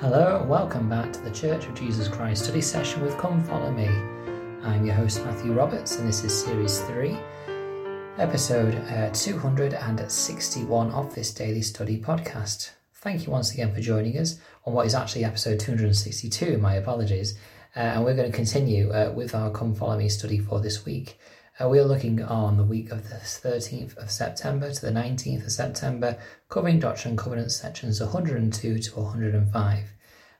Hello welcome back to the Church of Jesus Christ study session with Come Follow Me. I'm your host Matthew Roberts and this is Series 3, episode uh, 261 of this daily study podcast. Thank you once again for joining us on what is actually episode 262, my apologies. Uh, and we're going to continue uh, with our Come Follow Me study for this week. Uh, we are looking on the week of the 13th of September to the 19th of September, covering Doctrine and Covenants sections 102 to 105.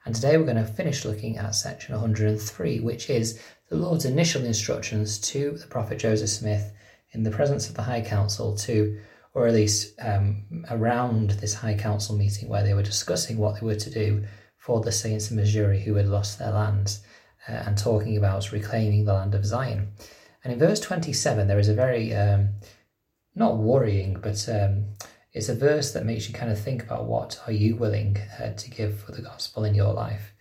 And today we're going to finish looking at section 103, which is the Lord's initial instructions to the prophet Joseph Smith in the presence of the High Council to, or at least um, around this High Council meeting where they were discussing what they were to do for the saints in Missouri who had lost their lands uh, and talking about reclaiming the land of Zion. And in verse 27, there is a very, um, not worrying, but um, it's a verse that makes you kind of think about what are you willing uh, to give for the gospel in your life.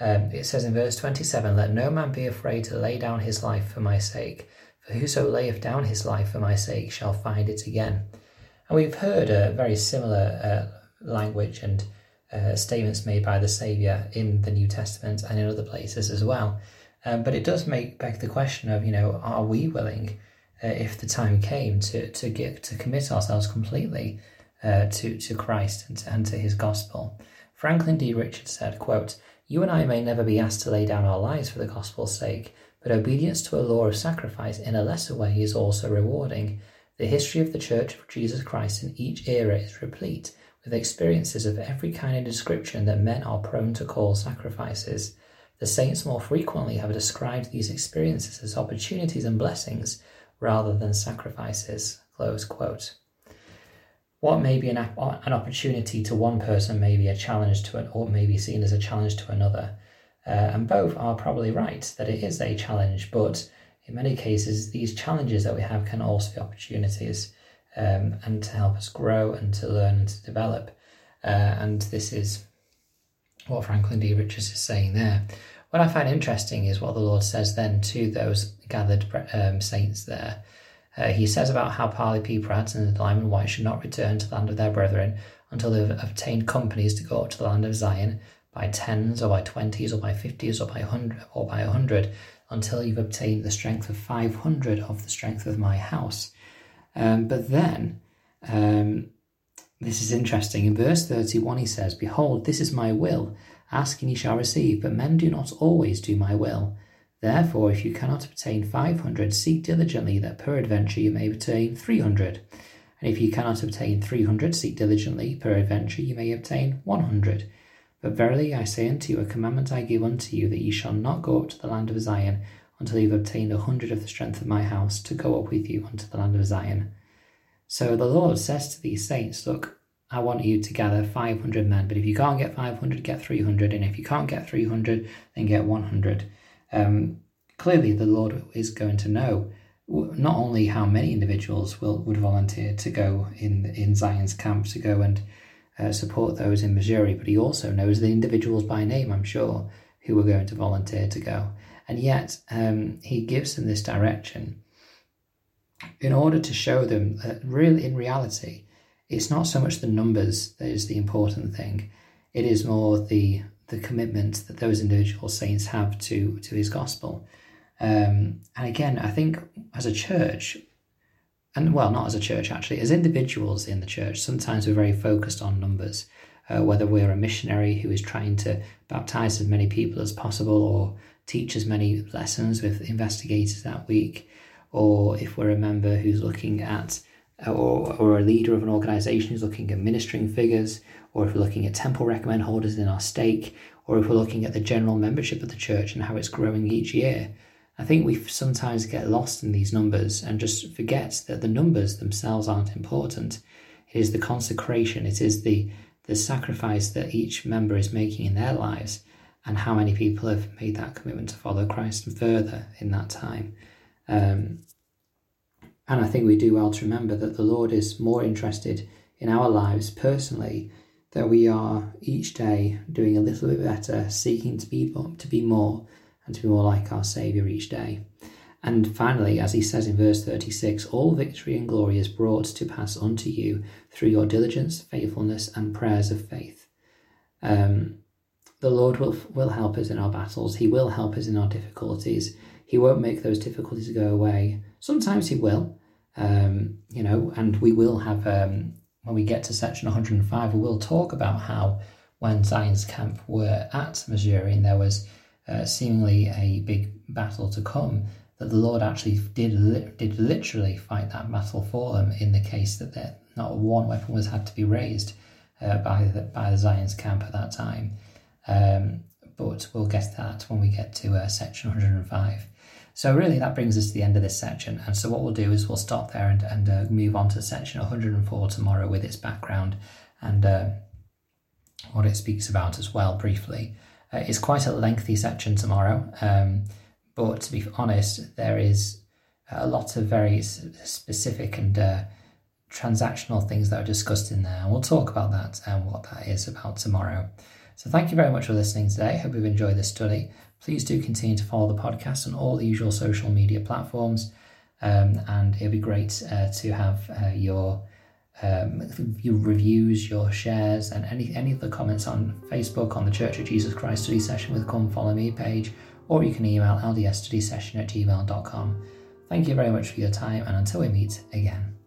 Um, it says in verse 27, Let no man be afraid to lay down his life for my sake, for whoso layeth down his life for my sake shall find it again. And we've heard a very similar uh, language and uh, statements made by the Saviour in the New Testament and in other places as well. Um, but it does make beg the question of, you know, are we willing, uh, if the time came, to to get to commit ourselves completely uh, to to Christ and to, and to His gospel? Franklin D. Richards said, "quote You and I may never be asked to lay down our lives for the gospel's sake, but obedience to a law of sacrifice in a lesser way is also rewarding. The history of the Church of Jesus Christ in each era is replete." With experiences of every kind and description that men are prone to call sacrifices. The saints more frequently have described these experiences as opportunities and blessings rather than sacrifices. Close quote. What may be an, an opportunity to one person may be a challenge to an, or may be seen as a challenge to another. Uh, and both are probably right that it is a challenge, but in many cases, these challenges that we have can also be opportunities um, and to help us grow and to learn and to develop. Uh, and this is what Franklin D. Richards is saying there. What I find interesting is what the Lord says then to those gathered um, saints there. Uh, he says about how Parley P. Pratt and the Lyman Wight should not return to the land of their brethren until they've obtained companies to go up to the land of Zion by tens or by twenties or by fifties or by hundred or by a hundred until you've obtained the strength of five hundred of the strength of my house. Um, but then um, this is interesting. In verse 31, he says, Behold, this is my will. Ask and ye shall receive, but men do not always do my will. Therefore, if you cannot obtain 500, seek diligently that peradventure you may obtain 300. And if you cannot obtain 300, seek diligently, peradventure you may obtain 100. But verily I say unto you, a commandment I give unto you, that ye shall not go up to the land of Zion until ye have obtained a hundred of the strength of my house to go up with you unto the land of Zion. So the Lord says to these saints, Look, I want you to gather 500 men, but if you can't get 500, get 300, and if you can't get 300, then get 100. Um, clearly, the Lord is going to know not only how many individuals will would volunteer to go in in Zion's camp to go and uh, support those in Missouri, but He also knows the individuals by name. I'm sure who are going to volunteer to go, and yet um, He gives them this direction in order to show them that really, in reality, it's not so much the numbers that is the important thing. It is more the the commitment that those individual saints have to to his gospel. Um, and again, I think as a church, and well, not as a church actually, as individuals in the church, sometimes we're very focused on numbers. Uh, whether we're a missionary who is trying to baptize as many people as possible or teach as many lessons with investigators that week, or if we're a member who's looking at or, or a leader of an organization who's looking at ministering figures, or if we're looking at temple recommend holders in our stake, or if we're looking at the general membership of the church and how it's growing each year. I think we sometimes get lost in these numbers and just forget that the numbers themselves aren't important. It is the consecration, it is the, the sacrifice that each member is making in their lives, and how many people have made that commitment to follow Christ further in that time. Um, and I think we do well to remember that the Lord is more interested in our lives personally, that we are each day doing a little bit better, seeking to be, to be more and to be more like our Saviour each day. And finally, as he says in verse 36, all victory and glory is brought to pass unto you through your diligence, faithfulness, and prayers of faith. Um, the Lord will will help us in our battles. He will help us in our difficulties. He won't make those difficulties go away. Sometimes he will, um, you know, and we will have um, when we get to section 105, we will talk about how when Zion's camp were at Missouri and there was uh, seemingly a big battle to come, that the Lord actually did li- did literally fight that battle for them in the case that not one weapon was had to be raised uh, by the by the Zion's camp at that time. Um, but we'll get that when we get to uh, section 105. So really that brings us to the end of this section. And so what we'll do is we'll stop there and, and uh, move on to section 104 tomorrow with its background and uh, what it speaks about as well briefly. Uh, it's quite a lengthy section tomorrow, um, but to be honest, there is a lot of very specific and uh, transactional things that are discussed in there. And we'll talk about that and what that is about tomorrow. So thank you very much for listening today. Hope you've enjoyed this study. Please do continue to follow the podcast on all the usual social media platforms. Um, and it'd be great uh, to have uh, your um, your reviews, your shares, and any any of the comments on Facebook on the Church of Jesus Christ Study Session with Come Follow Me page, or you can email ldsstudysession at gmail.com. Thank you very much for your time, and until we meet again.